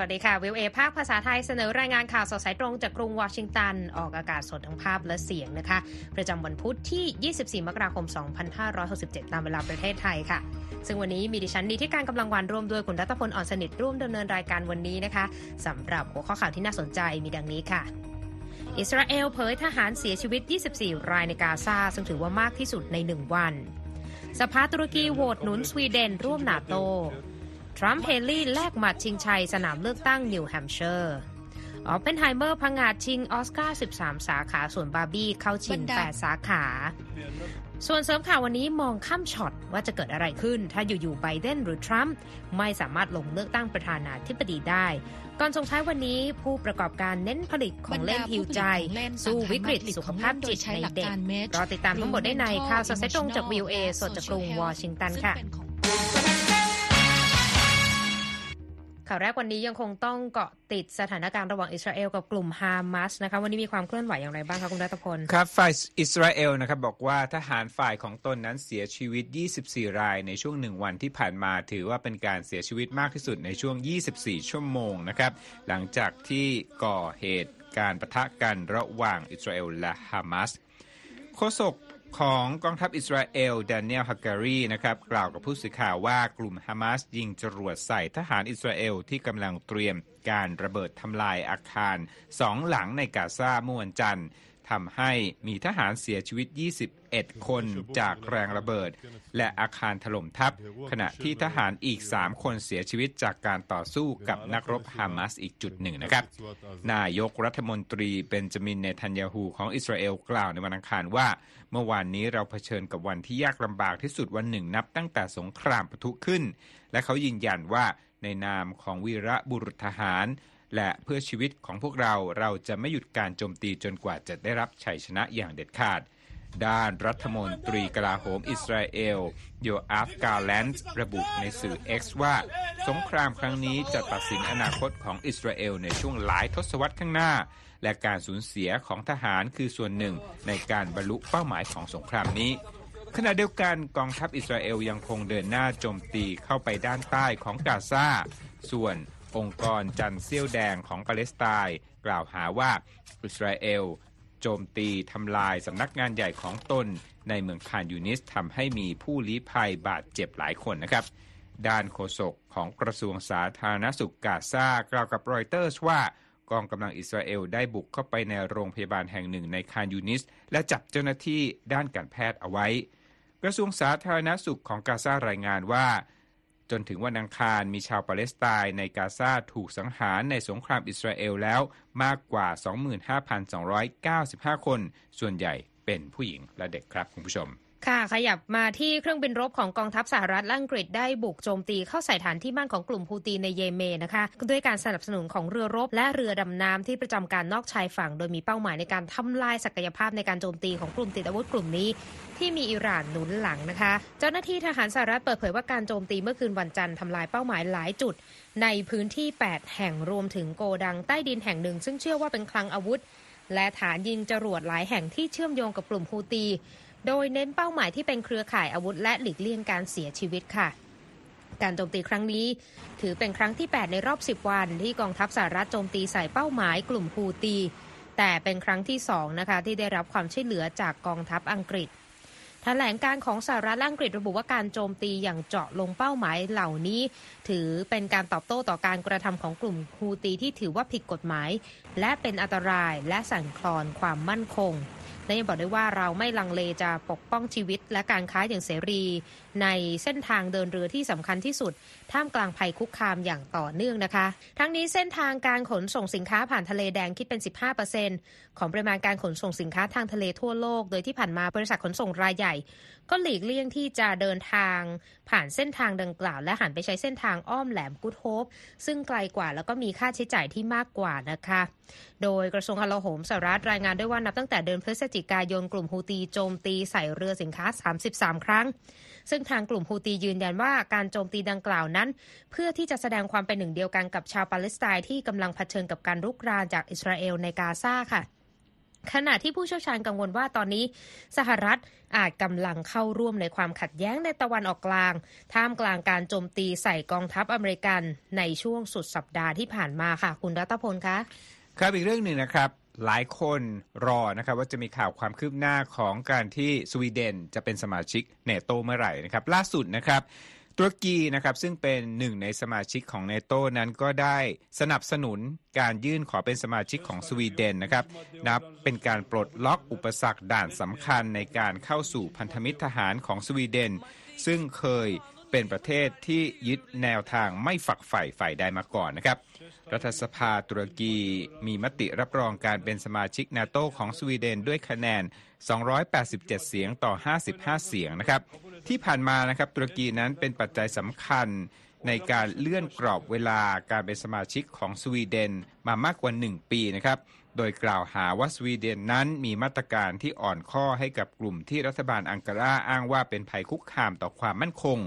วัสดีค่ะ วิวเอภาคภาษาไทยเสนอรายงานข่าวสดสายตรงจากกรุงวอชิงตัน ออกอากาศสดทั้งภาพและเสียงนะคะ ประจำวันพุธที่ 24 มกราคม 2567 ตามเวลาประเทศไทยค่ะ ซึ่งวันนี้มีดิฉันดีที่การกำลังวันร่วมด้วยคุณรัตพลอ่อนสนิทร่วมดำเนินรายการวันนี้นะคะสำหรับหัวข้อข่าวที่น่าสนใจมีดังนี้ค่ะอิสราเอลเผยทหารเสียชีวิต 24 รายในกาซา ซึ่งถือว่ามากที่สุดในหนึ่งวัน สภาตุรกีโหวตหนุนสวีเดนร่วมนาโต ทรัมป์เฮลี่แลกหมัดชิงชัยสนามเลือกตั้งนิวแฮมป์เชอร์ออปเพนไฮเมอร์พังงาดชิงออสการ์ 13 สาขา ส่วนบาร์บี้เข้าชิง 8 สาขา ส่วนเสริมข่าววันนี้มองข้ามช็อตว่าจะเกิดอะไรขึ้น ถ้าอยู่ๆไบเดนหรือทรัมป์ไม่สามารถลงเลือกตั้งประธานาธิบดีได้ ก่อนส่งท้ายวันนี้ผู้ประกอบการเน้นผลิตของเล่นฮิวใจ สู้วิกฤตสุขภาพจิตในเด็กรอติดตามทั้งหมดได้ในข่าวสดสายตรงจากวีโอเอสดจากกรุงวอชิงตันค่ะ ข่าวแรกวันนี้ยังคงต้องเกาะติดสถานการณ์ระหว่างอิสราเอลกับกลุ่มฮามาสนะคะวันนี้มีความเคลื่อนไหวอย่างไรบ้างคะคุณรัตพลครับฝ่ายอิสราเอลนะครับบอกว่าทหารฝ่ายของตนนั้นเสียชีวิต 24 รายในช่วงหนึ่งวันที่ผ่านมาถือว่าเป็นการเสียชีวิตมากที่สุดในช่วง 24 ชั่วโมงนะครับหลังจากที่ก่อเหตุการประทะกันระหว่างอิสราเอลและฮามาสโฆษก ของกองทัพอิสราเอลดานิเอลฮักการีนะครับกล่าวกับผู้สื่อข่าวว่ากลุ่มฮามาสยิงจรวดใส่ทหารอิสราเอลที่กำลังเตรียมการระเบิดทำลายอาคารสองหลังในกาซาเมื่อวันจันทร์ทำให้มีทหารเสียชีวิต 21คนจากแรงระเบิด และอาคารถล่มทับ ขณะที่ทหารอีก 3 คนเสียชีวิตจากการต่อสู้กับนักรบฮามาสอีกจุดหนึ่งนะครับ นายกรัฐมนตรีเบนจามินเนทันยาฮูของอิสราเอลกล่าวในวันอังคารว่า เมื่อวานนี้เราเผชิญกับวันที่ยากลำบากที่สุดวันหนึ่งนับตั้งแต่สงครามปะทุขึ้น และเขายืนยันว่าในนามของวีระบุรุษทหาร และเพื่อชีวิตของพวกเราเราจะไม่หยุดการโจมตีจนกว่าจะได้รับชัยชนะอย่างเด็ดขาด ด้านรัฐมนตรีกลาโหมอิสราเอลโยอาฟกาแลนด์ระบุในสื่อ X ว่า สงครามครั้งนี้จะตัดสินอนาคตของอิสราเอลในช่วงหลายทศวรรษข้างหน้า และการสูญเสียของทหารคือส่วนหนึ่งในการบรรลุเป้าหมายของสงครามนี้ขณะเดียวกันกองทัพอิสราเอลยังคงเดินหน้าโจมตีเข้าไปด้านใต้ของกาซาส่วนองค์กรจันเซี่ยวแดงของปาเลสไตน์กล่าวหาว่าอิสราเอล โจมตีทำลายสำนักงานใหญ่ของตนในเมืองคานยูนิสทำให้มีผู้ลี้ภัยบาดเจ็บหลายคนนะครับ ด้านโฆษกของกระทรวงสาธารณสุขกาซากล่าวกับรอยเตอร์สว่ากองกำลังอิสราเอลได้บุกเข้าไปในโรงพยาบาลแห่งหนึ่งในคานยูนิส และจับเจ้าหน้าที่ด้านการแพทย์เอาไว้ กระทรวงสาธารณสุขของกาซารายงานว่า จนถึงวันอังคารมีชาวปาเลสไตน์ในกาซาถูกสังหารในสงครามอิสราเอลแล้วมากกว่า 25,295 คน ส่วนใหญ่เป็นผู้หญิงและเด็กครับคุณผู้ชม ค่ะขยับมาที่เครื่องบินรบของกองทัพสหรัฐและอังกฤษได้บุกโจมตีเข้าใส่ฐานที่มั่นของกลุ่มฮูตีในเยเมนนะคะด้วยการสนับสนุนของเรือรบและเรือดำน้ำที่ประจำการนอกชายฝั่ง โดยมีเป้าหมายในการทำลายศักยภาพในการโจมตีของกลุ่มติดอาวุธกลุ่มนี้ ที่มีอิหร่านหนุนหลังนะคะ เจ้าหน้าที่ทหารสหรัฐเปิดเผยว่าการโจมตีเมื่อคืนวันจันทร์ทำลายเป้าหมายหลายจุด ในพื้นที่ 8 แห่งรวมถึงโกดังใต้ดินแห่งหนึ่ง ซึ่งเชื่อว่าเป็นคลังอาวุธ และฐานยิงจรวดหลายแห่งที่เชื่อมโยงกับกลุ่มฮูตี โดยเน้นเป้าหมายที่เป็นเครือข่ายอาวุธ และหลีกเลี่ยงการเสียชีวิตค่ะการโจมตีครั้งนี้ ถือเป็นครั้งที่ 8 ในรอบ 10 วัน ที่กองทัพสหรัฐโจมตีใส่เป้าหมายกลุ่มฮูตี แต่เป็นครั้งที่ 2 นะคะ ที่ได้รับความช่วยเหลือจากกองทัพอังกฤษ แถลงการของสหรัฐละอังกฤษระบุว่าการโจมตีอย่างเจาะลงเป้าหมายเหล่านี้ ถือเป็นการตอบโต้ต่อการกระทำของกลุ่มฮูตีที่ถือว่าผิดกฎหมาย และเป็นอันตรายและสั่นคลอนความมั่นคง นยังบอกด้วยว่าเราไม่ลังเลจะปกป้องชีวิตและการค้าอย่างเสรี ในเส้นทางเดินเรือที่สำคัญที่สุด ท่ามกลางภัยคุกคามอย่างต่อเนื่องนะคะ ทั้งนี้เส้นทางการขนส่งสินค้าผ่านทะเลแดงคิดเป็น 15%ของปริมาณการขนส่งสินค้าทางทะเลทั่วโลก โดยที่ผ่านมาบริษัทขนส่งรายใหญ่ ก็หลีกเลี่ยงที่จะเดินทางผ่านเส้นทางดังกล่าว และหันไปใช้เส้นทางอ้อมแหลมกุดโฮปซึ่งไกลกว่าแล้วก็มีค่าใช้จ่ายที่มากกว่านะคะ โดยกระทรวงกลาโหมสหรัฐรายงานด้วยว่านับตั้งแต่เดือนพฤศจิกายนกลุ่มฮูตีโจมตีใส่เรือสินค้า 33 ครั้ง ซึ่งทางกลุ่มฮูตียืนยันว่าการโจมตีดังกล่าวนั้น เพื่อที่จะแสดงความเป็นหนึ่งเดียวกันกับชาวปาเลสไตน์ที่กำลังเผชิญกับการรุกรานจากอิสราเอลในกาซาค่ะ ขณะที่ผู้เชี่ยวชาญกังวลว่าตอนนี้ สหรัฐอาจกำลังเข้าร่วมในความขัดแย้งในตะวันออกกลาง ท่ามกลางการโจมตีใส่กองทัพอเมริกันในช่วงสุดสัปดาห์ที่ผ่านมาค่ะ คุณรัตพลคะ ครับอีกเรื่องหนึ่งนะครับหลายคนรอนะครับว่าจะมีข่าวความคืบหน้าของการที่สวีเดนจะเป็นสมาชิกเนโตเมื่อไหร่นะครับ ล่าสุดนะครับ ตุรกีนะครับซึ่งเป็นหนึ่งในสมาชิกของเนโตนั้นก็ได้สนับสนุนการยื่นขอเป็นสมาชิกของสวีเดนนะครับนับเป็นการปลดล็อกอุปสรรคด่านสำคัญในการเข้าสู่พันธมิตรทหารของสวีเดน ซึ่งเคยเป็นประเทศที่ยึดแนวทางไม่ฝักใฝ่ฝ่ายใดมาก่อนนะครับ รัฐสภาตุรกีมีมติรับรองการเป็นสมาชิกนาโตของสวีเดนด้วยคะแนน 287 เสียงต่อ 55 เสียงนะครับ ที่ผ่านมานะครับตุรกีนั้นเป็นปัจจัยสำคัญในการเลื่อนกรอบเวลาการเป็นสมาชิกของสวีเดนมามากกว่า 1 ปีนะครับ โดยกล่าวหาว่าสวีเดนนั้นมีมาตรการที่อ่อนข้อให้กับกลุ่มที่รัฐบาลอังการาอ้างว่าเป็นภัยคุกคามต่อความมั่นคง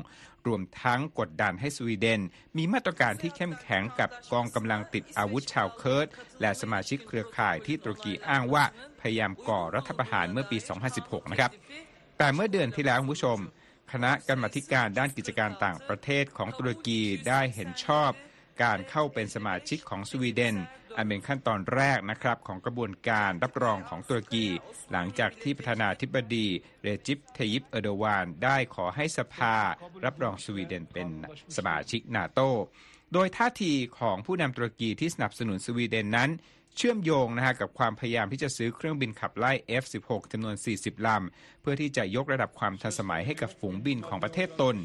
รวมทั้งกดดันให้สวีเดน มีมาตรการที่เข้มแข็งกับกองกำลังติดอาวุธชาวเคิร์ดและสมาชิกเครือข่ายที่ตุรกีอ้างว่าพยายามก่อรัฐประหารเมื่อปี 2016 นะครับ แต่เมื่อเดือนที่แล้วคุณผู้ชม คณะกรรมาธิการด้านกิจการต่างประเทศของตุรกีได้เห็นชอบ การเข้าเป็นสมาชิกของสวีเดน อันเป็นขั้นตอนแรกนะครับของกระบวนการรับรองของตุรกี หลังจากที่ประธานาธิบดีเรจิปเทยิปเอโดวาน ได้ขอให้สภา รับรองสวีเดนเป็นสมาชิกนาโตโดยท่าทีของผู้นำตุรกีที่สนับสนุนสวีเดนนั้น เชื่อมโยงนะฮะกับความพยายามที่จะซื้อเครื่องบินขับไล่ F-16 จำนวน 40 ลำ เพื่อที่จะยกระดับความทันสมัยให้กับฝูงบินของประเทศตน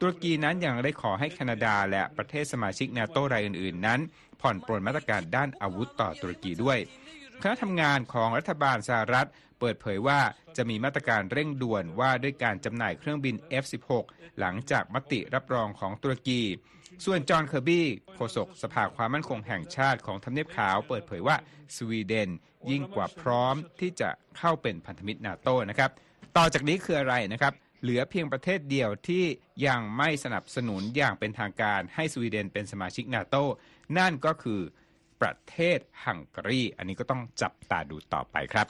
ตุรกีนั้นยังได้ขอให้แคนาดาและประเทศสมาชิกนาโตรายอื่น ๆ นั้น ผ่อนปลนมาตรการด้านอาวุธต่อตุรกีด้วยคณะทำงานของรัฐบาลสหรัฐ เปิดเผยว่าจะมีมาตรการเร่งด่วนว่าด้วยการจำหน่ายเครื่องบิน F-16 หลังจากมติรับรองของตุรกี ส่วนจอห์นเคอร์บี้โฆษกสภาความมั่นคงแห่งชาติของทำเนียบขาวเปิดเผยว่าสวีเดนยิ่งกว่าพร้อมที่จะเข้าเป็นพันธมิตรนาโตนะครับ ต่อจากนี้คืออะไรนะครับ เหลือเพียงประเทศเดียวที่ยังไม่สนับสนุนอย่างเป็นทางการให้สวีเดนเป็นสมาชิกนาโตนั่นก็คือ ประเทศฮังการี อันนี้ก็ต้องจับตาดูต่อไปครับ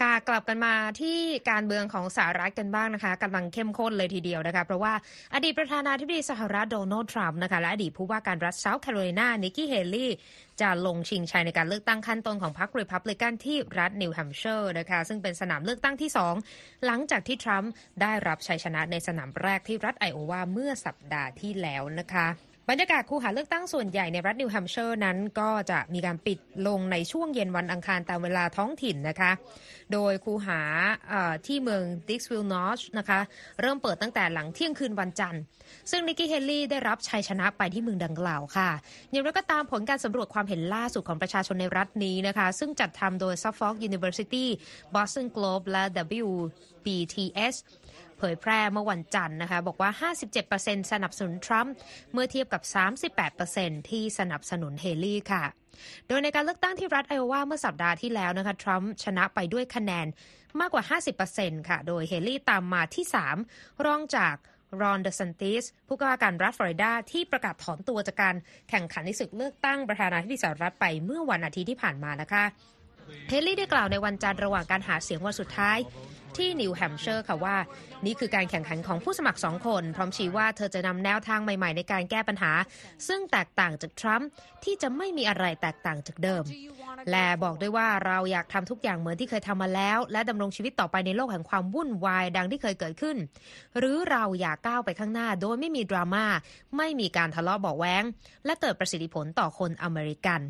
ค่ะกลับกันมาที่การเมืองของสหรัฐกันบ้างนะคะกำลังเข้มข้นเลยทีเดียวนะคะ เพราะว่าอดีตประธานาธิบดีสหรัฐโดนัลด์ทรัมป์นะคะและอดีตผู้ว่าการรัฐเซาท์แคโรไลนานิกกี้เฮลี่จะลงชิงชัยในการเลือกตั้งขั้นต้นของพรรครีพับลิกันที่รัฐนิวแฮมป์เชอร์นะคะซึ่งเป็นสนามเลือกตั้งที่ 2 หลังจากที่ทรัมป์ได้รับชัยชนะในสนามแรกที่รัฐไอโอวาเมื่อสัปดาห์ที่แล้วนะคะ บรรยากาศคูหาเลือกตั้งส่วนใหญ่ในรัฐนิวแฮมป์เชอร์นั้นก็จะมีการปิดลงในช่วงเย็นวันอังคารตามเวลาท้องถิ่นนะคะ โดยคูหาที่เมืองดิกส์วิลล์นอชนะคะเริ่มเปิดตั้งแต่หลังเที่ยงคืนวันจันทร์ ซึ่งนิกกี้เฮลลี่ได้รับชัยชนะไปที่เมืองดังกล่าวค่ะอย่างไรก็ตามผลการสำรวจความเห็นล่าสุดของประชาชนในรัฐนี้นะคะ ซึ่งจัดทำโดย Suffolk University Boston Globe และ WBTS เผยแพร่เมื่อวันจันทร์นะคะ บอกว่า 57%สนับสนุนทรัมป์เมื่อเทียบกับ 38%ที่สนับสนุนเฮลี่ค่ะ โดยในการเลือกตั้งที่รัฐไอโอวาเมื่อสัปดาห์ที่แล้วนะคะทรัมป์ชนะไปด้วยคะแนนมากกว่า 50%ค่ะ โดยเฮลี่ตามมาที่ 3 รองจากรอนเดอแซนติสผู้ว่าการรัฐฟลอริดาที่ประกาศถอนตัวจากการแข่งขันในศึกเลือกตั้งประธานาธิบดีสหรัฐไปเมื่อวันอาทิตย์ที่ผ่านมานะคะเฮลี่ได้กล่าวในวันจันทร์ระหว่างการหาเสียงวันสุดท้าย ที่นิวแฮมป์เชอร์ค่ะว่า นี่คือการแข่งขันของผู้สมัครสองคน พร้อมชี้ว่าเธอจะนำแนวทางใหม่ๆ ในการแก้ปัญหา ซึ่งแตกต่างจากทรัมป์ที่จะไม่มีอะไรแตกต่างจากเดิม และบอกด้วยว่าเราอยากทำทุกอย่างเหมือนที่เคยทำมาแล้ว และดำรงชีวิตต่อไปในโลกแห่งความวุ่นวายดังที่เคยเกิดขึ้น หรือเราอยากก้าวไปข้างหน้าโดยไม่มีดราม่าไม่มีการทะเลาะเบาะแว้งและเกิดประสิทธิผลต่อคนอเมริกัน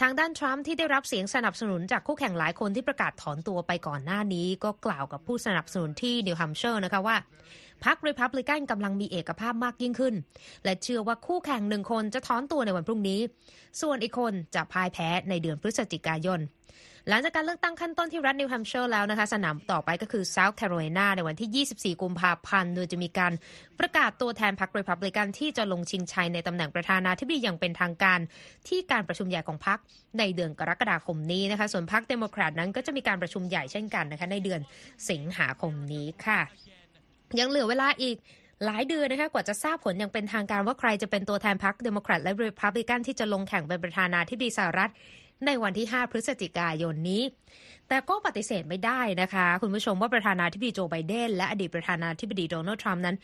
ทางด้านทรัมป์ที่ได้รับเสียงสนับสนุนจากคู่แข่งหลายคนที่ประกาศถอนตัวไปก่อนหน้านี้ ก็กล่าวกับผู้สนับสนุนที่นิวแฮมป์เชอร์นะคะว่า พรรครีพับลิกันกำลังมีเอกภาพมากยิ่งขึ้น และเชื่อว่าคู่แข่งหนึ่งคนจะถอนตัวในวันพรุ่งนี้ ส่วนอีกคนจะพ่ายแพ้ในเดือนพฤศจิกายน หลังจากการเลือกตั้งขั้นต้นที่รัฐนิวแฮมป์เชอร์แล้วนะคะ สนามต่อไปก็คือเซาท์แคโรไลนาในวันที่ 24 กุมภาพันธ์โดยจะมีการประกาศตัวแทนพรรครีพับลิกันที่จะลงชิงชัยในตำแหน่งประธานาธิบดีอย่างเป็นทางการ ที่การประชุมใหญ่ของพรรคในเดือนกรกฎาคมนี้นะคะ ส่วนพรรคเดโมแครตนั้นก็จะมีการประชุมใหญ่เช่นกันนะคะในเดือนสิงหาคมนี้ค่ะ ยังเหลือเวลาอีกหลายเดือนนะคะกว่าจะทราบผลอย่างเป็นทางการว่าใครจะเป็นตัวแทนพรรคเดโมแครตและรีพับลิกันที่จะลงแข่งเป็นประธานาธิบดีสหรัฐ ในวันที่ 5 พฤศจิกายนนี้ แต่ก็ปฏิเสธไม่ได้นะคะ คุณผู้ชมว่าประธานาธิบดีโจไบเดนและอดีตประธานาธิบดีโดนัลด์ทรัมป์นั้น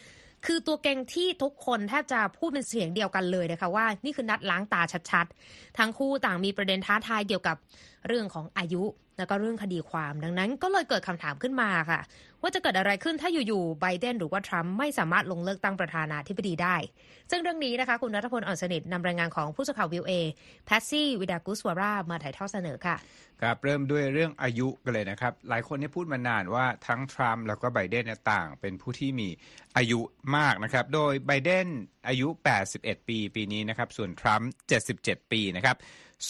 คือตัวเก่งที่ทุกคนแทบจะพูดเป็นเสียงเดียวกันเลยนะคะว่านี่คือนัดล้างตาชัดๆ ทั้งคู่ต่างมีประเด็นท้าทายเกี่ยวกับเรื่องของอายุ แล้วก็เรื่องคดีความดังนั้นก็เลยเกิดคำถามขึ้นมาค่ะ ว่าจะเกิดอะไรขึ้นถ้าอยู่ๆไบเดนหรือว่าทรัมป์ไม่สามารถลงเลือกตั้งประธานาธิบดีได้ ซึ่งเรื่องนี้นะคะ คุณรัฐพลอ่อนสนิทนำรายงานของผู้สื่อข่าววิวเอแพสซี่วิดากุสวารามาถ่ายทอดเสนอค่ะครับเริ่มด้วยเรื่องอายุกันเลยนะครับ หลายคนเนี่พูดมานานว่าทั้งทรัมป์แล้วก็ไบเดนต่าง เป็นผู้ที่มีอายุมากนะครับ โดยไบเดนอายุ 81 ปีปีนี้นะครับ ส่วนทรัมป์ 77 ปีนะครับ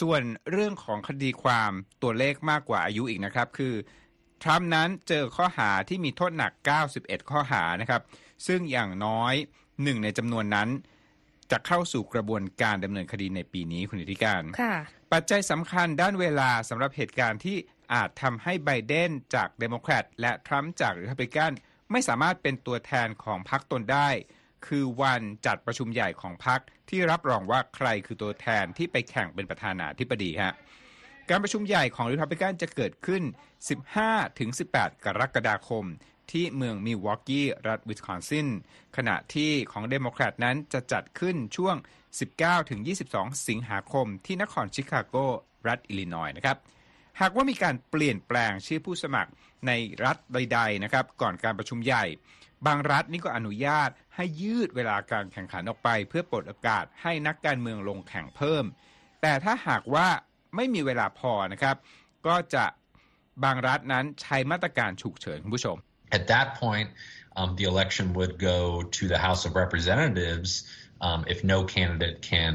ส่วนเรื่องของคดีความตัวเลขมากกว่าอายุอีกนะครับ คือทรัมป์นั้นเจอข้อหาที่มีโทษหนัก 91 ข้อหานะครับ ซึ่งอย่างน้อยหนึ่งในจำนวนนั้นจะเข้าสู่กระบวนการดำเนินคดีในปีนี้คุณอิทธิกานต์ค่ะปัจจัยสำคัญด้านเวลาสำหรับเหตุการณ์ที่อาจทำให้ไบเดนจากเดโมแครตและทรัมป์จากรีพับลิกันไม่สามารถเป็นตัวแทนของพรรคตนได้ คือวันจัดประชุมใหญ่ของพรรคที่รับรองว่าใครคือตัวแทนที่ไปแข่งเป็นประธานาธิบดีฮะการประชุมใหญ่ของรีพับลิกันจะเกิดขึ้น 15-18 กรกฎาคม ที่เมืองมิลวอกกี้รัฐวิสคอนซิน ขณะที่ของเดโมแครตนั้นจะจัดขึ้นช่วง 19-22 สิงหาคม ที่นครชิคาโก รัฐอิลลินอย์นะครับ หากว่ามีการเปลี่ยนแปลงชื่อผู้สมัครในรัฐใดๆนะครับ ก่อนการประชุมใหญ่ บางรัฐนี่ก็อนุญาตให้ยืดเวลาการแข่งขันออกไป เพื่อปลดโอกาสให้นักการเมืองลงแข่งเพิ่ม แต่ถ้าหากว่าไม่มีเวลาพอนะครับ ก็จะบางรัฐนั้นใช้มาตรการฉุกเฉินคุณผู้ชม At that point, um, the election would go to the House of Representatives um, if no candidate can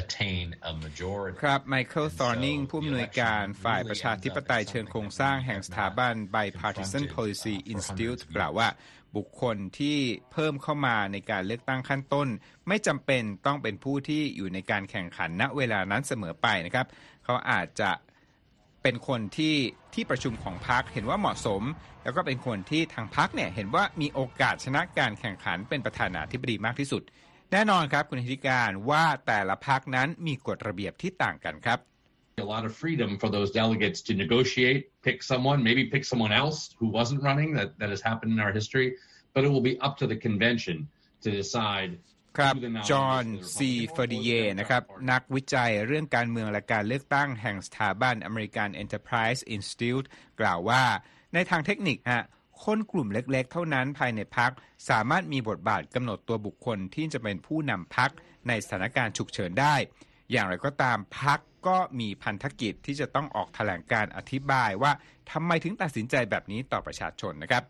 attain a majority. ครับไมเคิล t อร์นิงผู้อำนวยการฝ่ายประชาธิปไตยเชิงโครงสร้างแห่งสถาบัน Bipartisan Policy Institute กล่าวว่า บุคคลที่เพิ่มเข้ามาในการเลือกตั้งขั้นต้น ไม่จำเป็นต้องเป็นผู้ที่อยู่ในการแข่งขันณเวลานั้นเสมอไปนะครับ เขาอาจจะเป็นคนที่ที่ประชุมของพรรคเห็นว่าเหมาะสม แล้วก็เป็นคนที่ทางพรรคเนี่ยเห็นว่ามีโอกาสชนะการแข่งขันเป็นประธานาธิบดีมากที่สุด แน่นอนครับคุณธิการว่าแต่ละพรรคนั้นมีกฎระเบียบที่ต่างกันครับ a lot of freedom for those delegates to negotiate, pick someone, maybe pick someone else who wasn't running. That that has happened in our history, but it will be up to the convention to decide. ครับ who the nominees จอห์น for the ซี Republican เฟอร์ดิเย or Democrat นะครับ Party. นักวิจัยเรื่องการเมืองและการเลือกตั้งแห่งสถาบัน American Enterprise Institute กล่าวว่า ในทางเทคนิคฮะคนกลุ่มเล็กๆ เท่านั้นภายในพักสามารถมีบทบาทกำหนดตัวบุคคลที่จะเป็นผู้นำพักในสถานการณ์ฉุกเฉินได้ อย่างไรก็ตามพักก็มีพันธกิจที่จะต้องออกแถลงการอธิบายว่าทำไมถึงตัดสินใจแบบนี้ต่อประชาชนนะครับ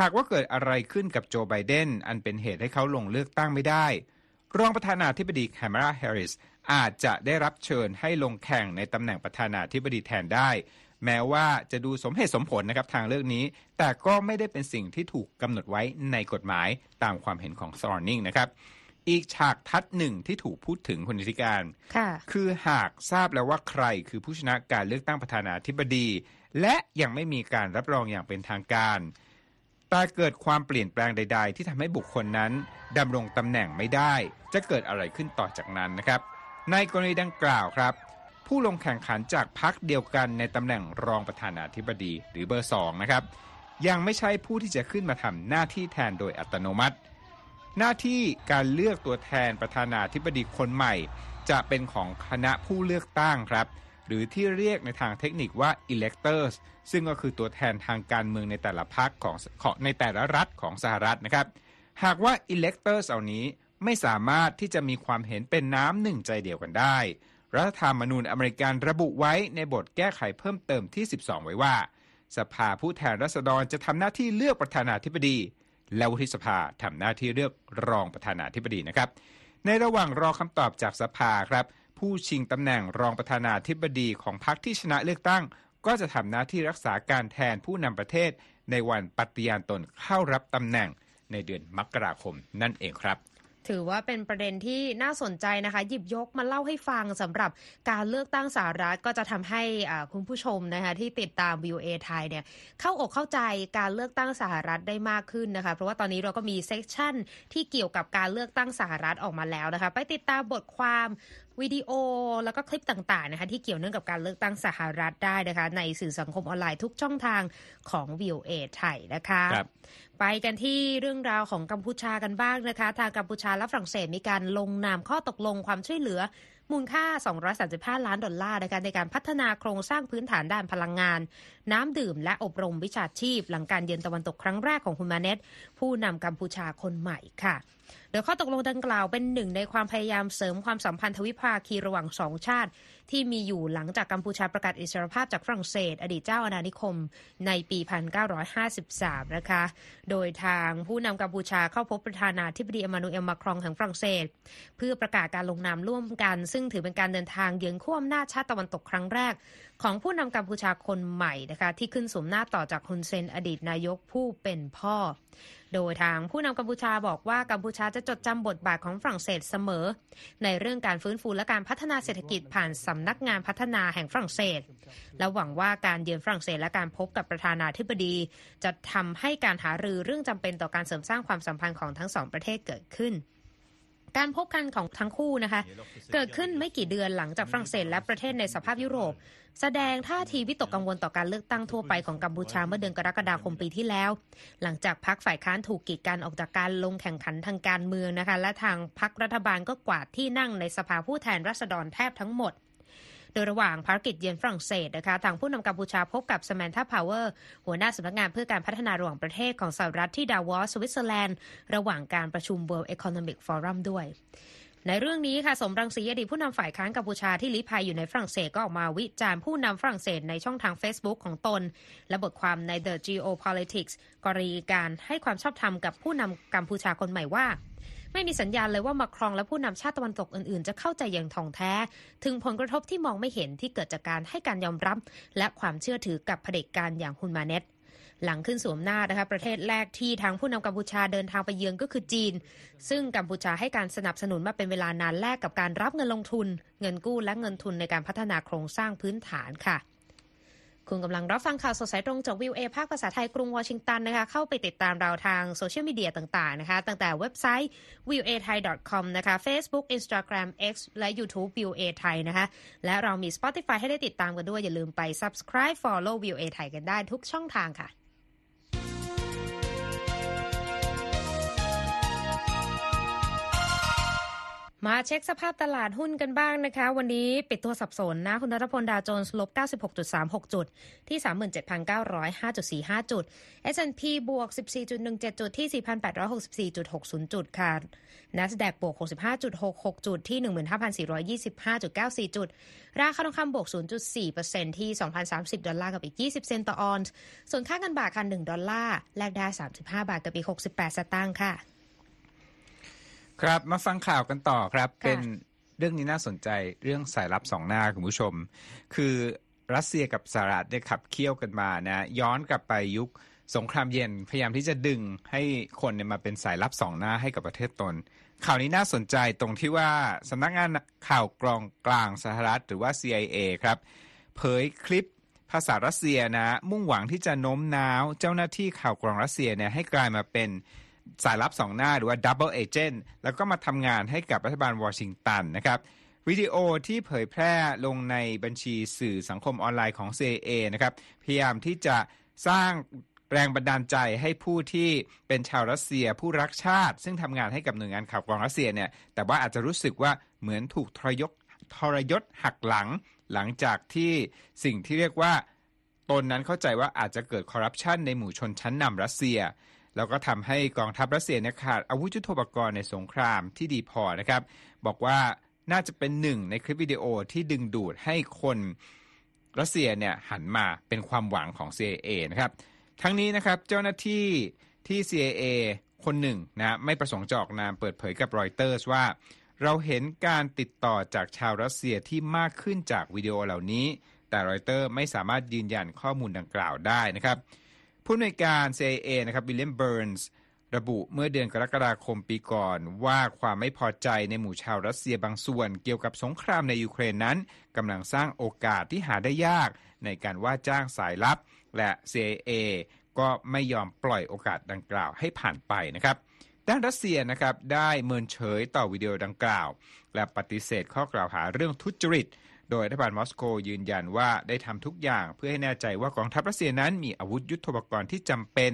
หากว่าเกิดอะไรขึ้นกับโจไบเดนอันเป็นเหตุให้เขาลงเลือกตั้งไม่ได้ รองประธานาธิบดีแคมราแฮร์ริสอาจจะได้รับเชิญให้ลงแข่งในตำแหน่งประธานาธิบดีแทนได้ แม้ว่าจะดูสมเหตุสมผลนะครับทางเลือกนี้ แต่ก็ไม่ได้เป็นสิ่งที่ถูกกำหนดไว้ในกฎหมายตามความเห็นของซอร์นิงนะครับ อีกฉากทัดหนึ่งที่ถูกพูดถึงคนนิติการค่ะคือหากทราบแล้วว่าใครคือผู้ชนะการเลือกตั้งประธานาธิบดี และยังไม่มีการรับรองอย่างเป็นทางการแต่เกิดความเปลี่ยนแปลงใด ๆ ที่ทำให้บุคคลนั้นดำรงตำแหน่งไม่ได้ จะเกิดอะไรขึ้นต่อจากนั้นนะครับ ในกรณีดังกล่าวครับ ผู้ลงแข่งขันจากพรรคเดียวกันในตำแหน่งรองประธานาธิบดีหรือเบอร์สองนะครับ ยังไม่ใช่ผู้ที่จะขึ้นมาทำหน้าที่แทนโดยอัตโนมัติ หน้าที่การเลือกตัวแทนประธานาธิบดีคนใหม่ จะเป็นของคณะผู้เลือกตั้งครับ หรือที่เรียกในทางเทคนิคว่า electors ซึ่งก็คือตัวแทนทางการเมืองในแต่ละพรรคของในแต่ละรัฐของสหรัฐนะครับ หากว่า electors เหล่านี้ไม่สามารถที่จะมีความเห็นเป็นน้ำหนึ่งใจเดียวกันได้ รัฐธรรมนูญอเมริกันระบุไว้ในบทแก้ไขเพิ่มเติมที่ 12 ไว้ว่า สภาผู้แทนราษฎรจะทำหน้าที่เลือกประธานาธิบดี และวุฒิสภาทำหน้าที่เลือกรองประธานาธิบดีนะครับ ในระหว่างรอคำตอบจากสภาครับ ผู้ชิงตำแหน่งรองประธานาธิบดีของพรรคที่ชนะเลือกตั้ง ก็จะทำหน้าที่รักษาการแทนผู้นำประเทศ ในวันปฏิญาณตนเข้ารับตำแหน่งในเดือนมกราคมนั่นเองครับ ถือว่าเป็นประเด็นที่น่าสนใจนะคะ หยิบยกมาเล่าให้ฟังสำหรับการเลือกตั้งสหรัฐก็จะทำให้คุณผู้ชมนะคะที่ติดตาม VOA ไทยเนี่ยเข้าอกเข้าใจการเลือกตั้งสหรัฐได้มากขึ้นนะคะเพราะว่าตอนนี้เราก็มีเซสชั่นที่เกี่ยวกับการเลือกตั้งสหรัฐออกมาแล้วนะคะ ไปติดตามบทความ วิดีโอแล้วก็คลิปต่างๆนะคะที่เกี่ยวเนื่องกับการเลือกตั้งสหรัฐได้นะคะ ในสื่อสังคมออนไลน์ทุกช่องทางของ VOA ไทยนะคะครับไปกันที่เรื่องราวของกัมพูชากันบ้างนะคะ ทางกัมพูชาและฝรั่งเศสมีการลงนามข้อตกลงความช่วยเหลือมูลค่า 235 ล้านดอลลาร์นะคะในการพัฒนาโครงสร้างพื้นฐานด้านพลังงาน น้ำดื่มและอบรมวิชาชีพ หลังการเยือนตะวันตกครั้งแรกของคุณมาเนตผู้นำกัมพูชาคนใหม่ค่ะ โดยข้อตกลงดังกล่าวเป็นหนึ่งในความพยายามเสริมความสัมพันธ์ทวิภาคีระหว่างสองชาติ ที่มีอยู่หลังจากกัมพูชาประกาศอิสรภาพจากฝรั่งเศส อดีตเจ้าอาณานิคม ในปี 1953 นะคะ โดยทางผู้นำกัมพูชาเข้าพบประธานาธิบดีเอมานูเอลมาครองแห่งฝรั่งเศส เพื่อประกาศการลงนามร่วมกัน ซึ่งถือเป็นการเดินทางเยือนขั้วอำนาจชาติตะวันตกครั้งแรก ของผู้นำกัมพูชาคนใหม่นะคะที่ขึ้นสวมหน้าต่อจากฮุนเซนอดีตนายกผู้เป็นพ่อ โดยทางผู้นำกัมพูชาบอกว่ากัมพูชาจะจดจำบทบาทของฝรั่งเศสเสมอ ในเรื่องการฟื้นฟูและการพัฒนาเศรษฐกิจผ่านสำนักงานพัฒนาแห่งฝรั่งเศส และหวังว่าการเยือนฝรั่งเศสและการพบกับประธานาธิบดี จะทำให้การหารือเรื่องจำเป็นต่อการเสริมสร้างความสัมพันธ์ของทั้งสองประเทศเกิดขึ้น การพบกันของทั้งคู่นะคะ เกิดขึ้นไม่กี่เดือนหลังจากฝรั่งเศสและประเทศในสภาพยุโรป แสดงท่าทีวิตกกังวลต่อการเลือกตั้งทั่วไปของกัมพูชาเมื่อเดือนกรกฎาคมปีที่แล้ว หลังจากพักฝ่ายค้านถูกกีดกันออกจากการลงแข่งขันทางการเมืองนะคะ และทางพักรัฐบาลก็กวาดที่นั่งในสภาผู้แทนราษฎรแทบทั้งหมด โดยระหว่างภารกิจเยือนฝรั่งเศสนะคะทางผู้นำกัมพูชาพบกับส m มน t าพาวเวอร์หัวหน้าสำนักงานเพื่อการพัฒนาระหว่างประเทศของสหรัฐที่ดาวอสสวิตเซอร์แลนด์ ระหว่างการประชุม World Economic Forum ด้วยในเรื่องนี้ค่ะสมรังสีอดีตผู้นำฝ่ายค้านกัมพูชาที่ลี้ภัยอยู่ในฝรั่งเศสก็ออกมาวิจารณ์ผู้นำฝรั่งเศสในช่องทาง Facebook ของตน และบทความใน The Geopolitics กรณีการให้ความชอบธรรมกับผู้นำกัมพูชาคนใหม่ว่า ไม่มีสัญญาณเลยว่ามาครงและผู้นำชาติตะวันตกอื่นๆ จะเข้าใจอย่างถ่องแท้ ถึงผลกระทบที่มองไม่เห็นที่เกิดจากการให้การยอมรับ และความเชื่อถือกับเผด็จการอย่างฮุนมาเน็ตหลังขึ้นสวมหน้านะคะประเทศแรกที่ทางผู้นำกัมพูชาเดินทางไปเยือนก็คือจีน ซึ่งกัมพูชาให้การสนับสนุนมาเป็นเวลานานแลกกับการรับเงินลงทุน เงินกู้และเงินทุนในการพัฒนาโครงสร้างพื้นฐานค่ะ คุณกำลังรับฟังข่าวสดสายตรงจากวิวเอภาคภาษาไทยกรุงวอชิงตันนะคะ เข้าไปติดตามเราทางโซเชียลมีเดียต่างๆนะคะ ตั้งแต่เว็บไซต์ v i e w a t h a i com นะคะ Facebook Instagram X และ YouTube v i e w a Thai นะคะ และเรามี Spotify ให้ได้ติดตามกันด้วย อย่าลืมไป subscribe follow v i e w a Thai กันได้ทุกช่องทางค่ะ มาเช็คสภาพตลาดหุ้นกันบ้างนะคะ วันนี้ปิดตัวสับสนนะ คุณรัฐพลดาวโจนส์ลบ 96.36 จุด ที่ 37,905.45 จุด S&P บวก 14.17 จุด ที่ 4,864.60 จุดค่ะ NASDAQ บวก 65.66 จุด ที่ 15,425.94 จุด ราคาทองคำบวก 0.4%ที่ 2,030 ดอลลาร์กับอีก 20 เซนต์ต่อออนซ์ส่วนค่าเงินบาทค่ะ 1 ดอลลาร์แลกได้ 35 บาทกับอีก 68 สตางค์ค่ะ ครับมาฟังข่าวกันต่อครับค่ะเป็นเรื่องนี้น่าสนใจเรื่องสายลับสองหน้าคุณผู้ชม คือรัสเซียกับสหรัฐได้ขับเคี่ยวกันมานะย้อนกลับไปยุคสงครามเย็นพยายามที่จะดึงให้คนเนี่ยมาเป็นสายลับสองหน้าให้กับประเทศตน ข่าวนี้น่าสนใจตรงที่ว่าสำนักงานข่าวกรองกลางสหรัฐหรือว่า CIA ครับ เผยคลิปภาษารัสเซียนะ มุ่งหวังที่จะโน้มน้าวเจ้าหน้าที่ข่าวกรองรัสเซียเนี่ยให้กลายมาเป็น สายลับสองหน้าหรือว่า Double Agent แล้วก็มาทำงานให้กับรัฐบาลวอชิงตันนะครับวิดีโอที่เผยแพร่ลงในบัญชีสื่อสังคมออนไลน์ของ CIA นะครับพยายามที่จะสร้างแรงบันดาลใจให้ผู้ที่เป็นชาวรัสเซียผู้รักชาติ ซึ่งทำงานให้กับหน่วยงานข่าวกรองรัสเซียเนี่ยแต่ว่าอาจจะรู้สึกว่าเหมือนถูกทรยศทรยศหักหลัง หลังจากที่สิ่งที่เรียกว่าตนนั้นเข้าใจว่าอาจจะเกิดคอร์รัปชันในหมู่ชนชั้นนำรัสเซีย แล้วก็ทำให้กองทัพรัสเซียเนี่ยขาดอาวุธยุทโธปกรณ์ในสงครามที่ดีพอนะครับ บอกว่าน่าจะเป็นหนึ่งในคลิปวิดีโอที่ดึงดูดให้คนรัสเซียเนี่ยหันมาเป็นความหวังของ CIA นะครับ ทั้งนี้นะครับเจ้าหน้าที่ที่ CIA คนหนึ่งนะไม่ประสงค์จะออกนามเปิดเผยกับรอยเตอร์สว่า เราเห็นการติดต่อจากชาวรัสเซียที่มากขึ้นจากวิดีโอเหล่านี้ แต่รอยเตอร์ไม่สามารถยืนยันข้อมูลดังกล่าวได้นะครับ ผู้อำนวยการ CIA นะครับวิลเลียมเบิร์นส์ระบุเมื่อเดือนกรกฎาคมปีก่อนว่าความไม่พอใจในหมู่ชาวรัสเซียบางส่วนเกี่ยวกับสงครามในยูเครนนั้นกำลังสร้างโอกาสที่หาได้ยากในการว่าจ้างสายลับ และ CIA ก็ไม่ยอมปล่อยโอกาสดังกล่าวให้ผ่านไปนะครับ ด้านรัสเซียนะครับได้เมินเฉยต่อวิดีโอดังกล่าว และปฏิเสธข้อกล่าวหาเรื่องทุจริต โดยรัฐบาลมอสโกยืนยันว่าได้ทำทุกอย่างเพื่อให้แน่ใจว่ากองทัพรัสเซียนั้นมีอาวุธยุโทโธปกรณ์ที่จำเป็น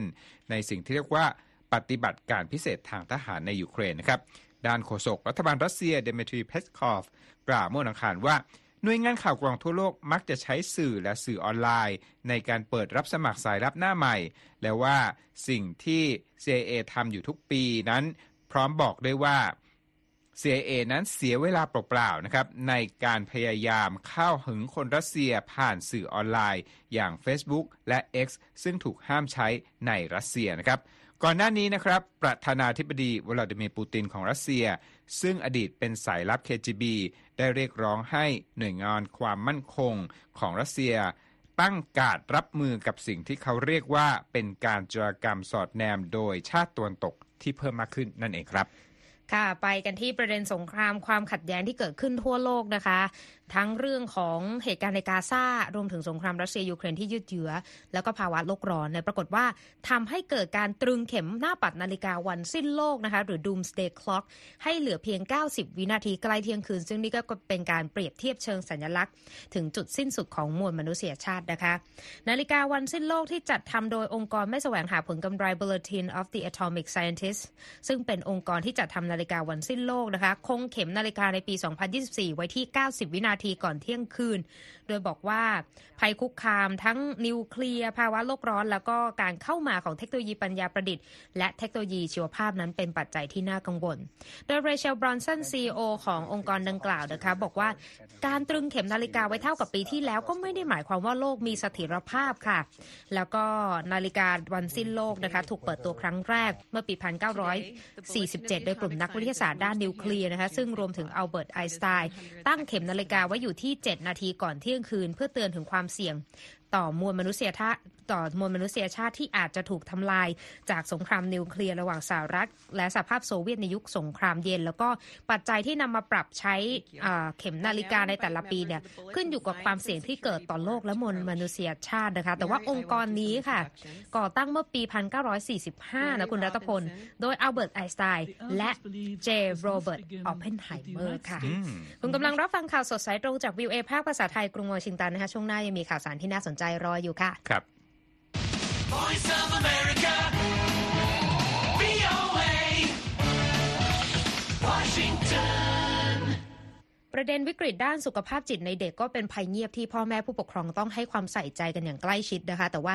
ในสิ่งที่เรียกว่าปฏิบัติการพิเศษทางทหารในยูเครนนะครับด้านโฆษกรัฐบาลรัสเซียเดมิทรีเพสคอฟ กล่าวเมื่อวันอังคารว่าหน่วยงานข่าวกรองทั่วโลกมักจะใช้สื่อและสื่อออนไลน์ ในการเปิดรับสมัครสายลับหน้าใหม่ และว่าสิ่งที่ CIA ทำอยู่ทุกปีนั้น พร้อมบอกด้วยว่า CIA นั้นเสียเวลาเปล่าๆนะครับในการพยายามเข้าถึงคนรัสเซียผ่านสื่อออนไลน์ อย่าง Facebook และ X ซึ่งถูกห้ามใช้ในรัสเซียนะครับก่อนหน้านี้นะครับประธานาธิบดีวลาดิเมียร์ปูตินของรัสเซีย ซึ่งอดีตเป็นสายลับ KGB ได้เรียกร้องให้หน่วยงานความมั่นคงของรัสเซีย ตั้งการรับมือกับสิ่งที่เขาเรียกว่าเป็นการจารกรรมสอดแนมโดยชาติตะวันตกที่เพิ่มมากขึ้นนั่นเองครับ ค่ะ ไปกันที่ประเด็นสงครามความขัดแย้งที่เกิดขึ้นทั่วโลกนะคะ ทั้งเรื่องของเหตุการณ์ในกาซารวมถึงสงครามรัสเซียยูเครนที่ยืดเยื้อ แล้วก็ภาวะโลกร้อนเนี่ยปรากฏว่าทำให้เกิดการตรึงเข็มหน้าปัดนาฬิกาวันสิ้นโลกนะคะหรือ Doomsday Clock ให้เหลือเพียง 90 วินาทีใกล้เที่ยงคืน ซึ่งนี่ก็เป็นการเปรียบเทียบเชิงสัญลักษณ์ ถึงจุดสิ้นสุดของมวลมนุษยชาตินะคะ นาฬิกาวันสิ้นโลกที่จัดทำโดยองค์กรไม่แสวงหาผลกำไร Bulletin of the Atomic Scientists ซึ่งเป็นองค์กรที่จัดทำนาฬิกาวันสิ้นโลกนะคะคงเข็มนาฬิกาในปี 2024 ไว้ที่ 90 วินาทีก่อนเที่ยงคืน โดยบอกว่าภัยคุกคามทั้งนิวเคลียร์ภาวะโลกร้อน แล้วก็การเข้ามาของเทคโนโลยีปัญญาประดิษฐ์ และเทคโนโลยีชีวภาพนั้นเป็นปัจจัยที่น่ากังวล โดยเรเชลบรอนสัน CEO ขององค์กรดังกล่าวนะคะบอกว่าการตรึงเข็มนาฬิกาไว้เท่ากับปีที่แล้วก็ไม่ได้หมายความว่าโลกมีเสถียรภาพค่ะ แล้วก็นาฬิกาวันสิ้นโลกนะคะถูกเปิดตัวครั้งแรกเมื่อปี 1947 โดยกลุ่มนักวิทยาศาสตร์ด้านนิวเคลียร์นะคะซึ่งรวมถึงอัลเบิร์ตไอน์สไตน์ตั้งเข็มนาฬิกาไว้อยู่ที่ 7 นาทีก่อนเที่ยงคืน เพื่อเตือนถึงความเสี่ยง ต่อมวลมนุษยชา ติต่อมวลมนุษยชาติที่อาจจะถูกทำลายจากสงครามนิวเคลียร์ระหว่างสหรัฐและสหภาพโซเวียตในยุคสงครามเย็น แล้วก็ปัจจัยที่นำมาปรับใช้เข็มนาฬิกาในแต่ละปีเนี่ยขึ้นอยู่กับความเสี่ยงที่เกิดต่อโลกและมวลมนุษยชาตินะคะ แต่ว่าองค์กรนี้ค่ะ ก่อตั้งเมื่อปี 1945 นะคุณรัตพล โดยอัลเบิร์ตไอน์สไตน์และเจโรเบิร์ตออปเพนไฮเมอร์ค่ะ คุณกำลังรับฟังข่าวสดสายตรงจาก VOA ภาคภาษาไทยกรุงวอชิงตันนะคะ ช่วงหน้ายังมีข่าวสารที่น่าสนใจรออยู่ค่ะ ครับ Voice of America. ประเด็นวิกฤตด้านสุขภาพจิตในเด็กก็เป็นภัยเงียบที่พ่อแม่ผู้ปกครองต้องให้ความใส่ใจกันอย่างใกล้ชิดนะคะ แต่ว่า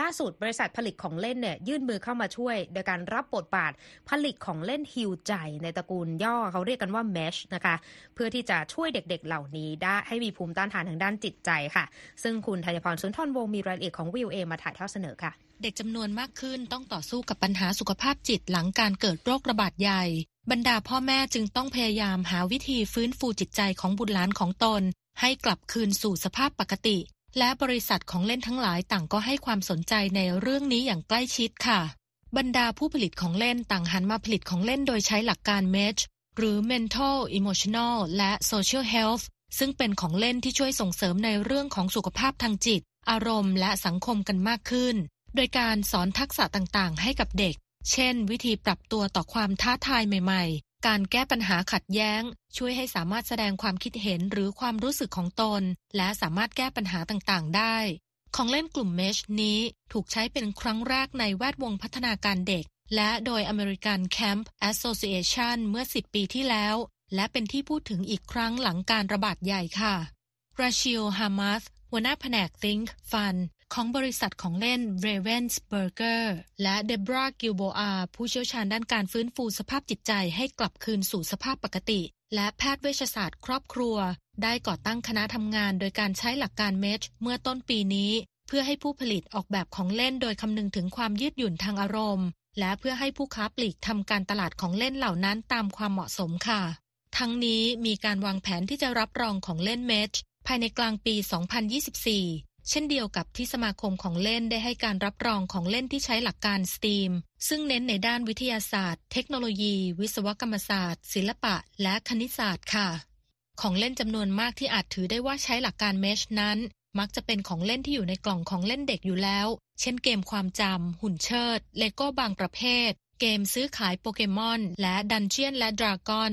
ล่าสุดบริษัทผลิตของเล่นเนี่ยยื่นมือเข้ามาช่วย โดยการรับบทบาทผลิตของเล่นฮิวใจในตระกูลย่อเขาเรียกกันว่า Mesh นะคะ เพื่อที่จะช่วยเด็กๆเหล่านี้ได้ให้มีภูมิต้านทานทางด้านจิตใจค่ะ ซึ่งคุณธัญพรสุนทรวงศ์มีรายละเอียดของวิวเอมาถ่ายทอดเสนอค่ะ ด็กจำนวนมากขึ้นต้องต่อสู้กับปัญหาสุขภาพจิตหลังการเกิดโรคระบาดใหญ่ บรรดาพ่อแม่จึงต้องพยายามหาวิธีฟื้นฟูจิตใจของบุตรหลานของตน ให้กลับคืนสู่สภาพปกติ และบริษัทของเล่นทั้งหลายต่างก็ให้ความสนใจในเรื่องนี้อย่างใกล้ชิดค่ะ บรรดาผู้ผลิตของเล่นต่างหันมาผลิตของเล่นโดยใช้หลักการ MEDGE หรือ Mental Emotional และ Social Health ซึ่งเป็นของเล่นที่ช่วยส่งเสริมในเรื่องของสุขภาพทางจิต อารมณ์และสังคมกันมากขึ้น โดยการสอนทักษะต่างๆ ให้กับเด็ก เช่น วิธีปรับตัวต่อความท้าทายใหม่ ๆ การแก้ปัญหาขัดแย้ง ช่วยให้สามารถแสดงความคิดเห็นหรือความรู้สึกของตน และสามารถแก้ปัญหาต่างๆ ได้ ของเล่นกลุ่มเมชนี้ถูกใช้เป็นครั้งแรกในแวดวงพัฒนาการเด็ก และโดย American Camp Association เมื่อ 10 ปีที่แล้ว และเป็นที่พูดถึงอีกครั้งหลังการระบาดใหญ่ค่ะราชิลฮามาธหัวหน้าแผนก Think Fun ของบริษัทของเล่น Ravensburger และเดบรากิลโบอาผู้เชี่ยวชาญด้านการฟื้นฟูสภาพจิตใจให้กลับคืนสู่สภาพปกติ และแพทย์เวชศาสตร์ครอบครัว ได้ก่อตั้งคณะทำงานโดยการใช้หลักการเมชเมื่อต้นปีนี้ เพื่อให้ผู้ผลิตออกแบบของเล่นโดยคำนึงถึงความยืดหยุ่นทางอารมณ์ และเพื่อให้ผู้ค้าปลีกทำการตลาดของเล่นเหล่านั้นตามความเหมาะสมค่ะ ทั้งนี้มีการวางแผนที่จะรับรองของเล่นเมชภายในกลางปี 2024 เช่นเดียวกับที่สมาคมของเล่นได้ให้การรับรองของเล่นที่ใช้หลักการ STEAM ซึ่งเน้นในด้านวิทยาศาสตร์ เทคโนโลยี วิศวกรรมศาสตร์ ศิลปะ และคณิตศาสตร์ค่ะ ของเล่นจำนวนมากที่อาจถือได้ว่าใช้หลักการเมชนั้น มักจะเป็นของเล่นที่อยู่ในกล่องของเล่นเด็กอยู่แล้ว เช่นเกมความจำหุ่นเชิด เลโก้บางประเภท เกมซื้อขายโปเกมอน และดันเจียนและดราก้อน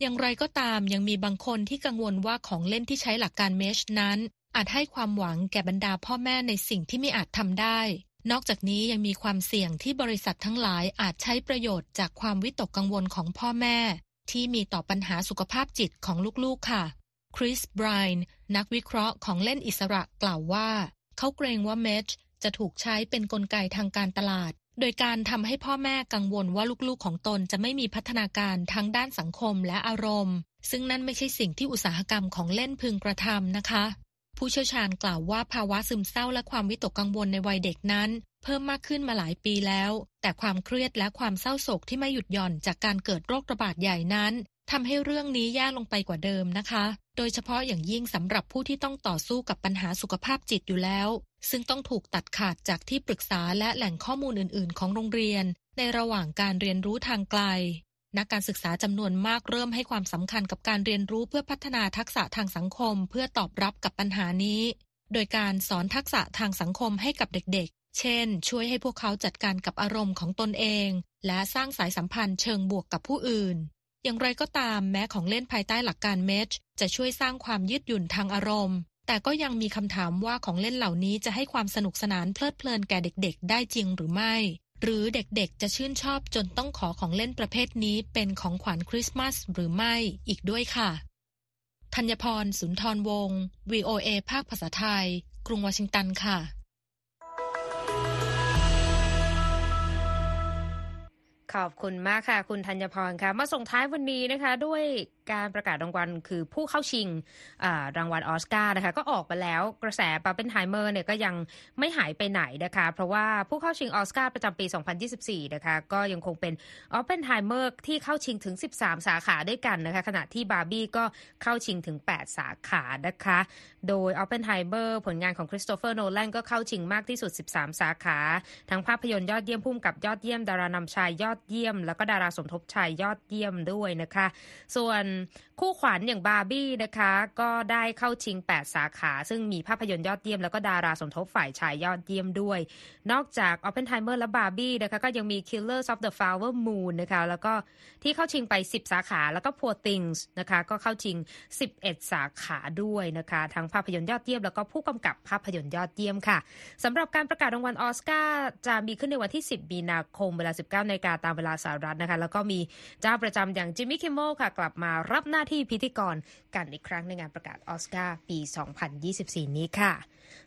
อย่างไรก็ตามยังมีบางคนที่กังวลว่าของเล่นที่ใช้หลักการเมชนั้น อาจให้ความหวังแก่บรรดาพ่อแม่ในสิ่งที่ไม่อาจทำได้ นอกจากนี้ยังมีความเสี่ยงที่บริษัททั้งหลายอาจใช้ประโยชน์จากความวิตกกังวลของพ่อแม่ ที่มีต่อปัญหาสุขภาพจิตของลูกๆค่ะ คริสไบรน์นักวิเคราะห์ของเล่นอิสระกล่าวว่า เขาเกรงว่าเมชจะถูกใช้เป็นนกลไกทางการตลาด โดยการทำให้พ่อแม่กังวลว่าลูกๆของตนจะไม่มีพัฒนาการทั้งด้านสังคมและอารมณ์ ซึ่งนั่นไม่ใช่สิ่งที่อุตสาหกรรมของเล่นพึงกระทำนะคะ ผู้เชี่ยวชาญกล่าวว่าภาวะซึมเศร้าและความวิตกกังวลในวัยเด็กนั้น เพิ่มมากขึ้นมาหลายปีแล้ว แต่ความเครียดและความเศร้าโศกที่ไม่หยุดหย่อนจากการเกิดโรคระบาดใหญ่นั้นทำให้เรื่องนี้แย่ลงไปกว่าเดิมนะคะ โดยเฉพาะอย่างยิ่งสำหรับผู้ที่ต้องต่อสู้กับปัญหาสุขภาพจิตอยู่แล้ว ซึ่งต้องถูกตัดขาดจากที่ปรึกษาและแหล่งข้อมูลอื่น ๆ ของโรงเรียน ในระหว่างการเรียนรู้ทางไกล นักการศึกษาจำนวนมากเริ่มให้ความสำคัญกับการเรียนรู้เพื่อพัฒนาทักษะทางสังคม เพื่อตอบรับกับปัญหานี้ โดยการสอนทักษะทางสังคมให้กับเด็กๆ เช่น ช่วยให้พวกเขาจัดการกับอารมณ์ของตนเอง และสร้างสายสัมพันธ์เชิงบวกกับผู้อื่น อย่างไรก็ตามแม้ของเล่นภายใต้หลักการเมชจะช่วยสร้างความยืดหยุ่นทางอารมณ์ แต่ก็ยังมีคำถามว่าของเล่นเหล่านี้จะให้ความสนุกสนานเพลิดเพลินแก่เด็กๆ ได้จริงหรือไม่ หรือเด็กๆ จะชื่นชอบจนต้องขอของเล่นประเภทนี้เป็นของขวัญคริสต์มาสหรือไม่อีกด้วยค่ะธัญพร สุนทรวงศ์ VOA ภาคภาษาไทย กรุงวอชิงตันค่ะ ขอบคุณมากค่ะ คุณธัญพรค่ะ มาส่งท้ายวันนี้นะคะ ด้วย การประกาศรางวัลคือผู้เข้าชิงรางวัลออสการ์นะคะก็ออกมาแล้วกระแสออปเปนไฮเมอร์เนี่ยก็ยังไม่หายไปไหนนะคะเพราะว่าผู้เข้าชิงออสการ์ประจำปี 2024 นะคะก็ยังคงเป็นออปเปนไฮเมอร์ที่เข้าชิงถึง 13 สาขาด้วยกันนะคะขณะที่บาร์บี้ก็เข้าชิงถึง 8 สาขานะคะโดยออปเปนไฮเมอร์ผลงานของคริสโตเฟอร์โนแลนก็เข้าชิงมากที่สุด 13 สาขา ทั้งภาพยนตร์ยอดเยี่ยมผู้กำกับยอดเยี่ยม ดารานำชายยอดเยี่ยม แล้วก็ดาราสมทบชายยอดเยี่ยมด้วยนะคะ ส่วนคู่ขวัญอย่างบาร์บี้นะคะ ก็ได้เข้าชิง 8 สาขา ซึ่งมีภาพยนตร์ยอดเยี่ยมแล้วก็ดาราสมทบฝ่ายชายยอดเยี่ยมด้วย นอกจาก Oppenheimer และ Barbie นะคะก็ยังมี Killers of the Flower Moon นะคะแล้วก็ที่เข้าชิงไป 10 สาขาแล้วก็ Poor Things นะคะก็เข้าชิง 11 สาขาด้วยนะคะทั้งภาพยนตร์ยอดเยี่ยมแล้วก็ผู้กำกับภาพยนตร์ยอดเยี่ยมค่ะสำหรับการประกาศรางวัลออสการ์จะมีขึ้นในวันที่ 10 มีนาคมเวลา 19นาฬิกาตามเวลาสหรัฐนะคะแล้วก็มีเจ้าประจำอย่างจิมมี่คิมโมค่ะกลับมารับหน้าที่พิธีกรกันอีกครั้งในงานประกาศออสการ์ปี 2024 นี้ค่ะ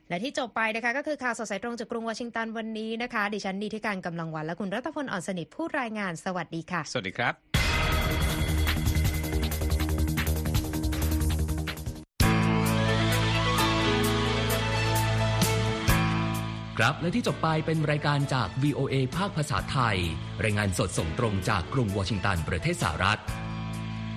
และที่จบไปนะคะก็คือข่าวสดสายตรงจากกรุงวอชิงตันวันนี้นะคะ ดิฉันดีที่การกำลังวันและคุณรัตพลอ่อนสนิทผู้รายงานสวัสดีค่ะ สวัสดีครับครับและที่จบไปเป็นรายการจาก VOA ภาคภาษาไทย รายงานสดส่งตรงจากกรุงวอชิงตันประเทศสหรัฐ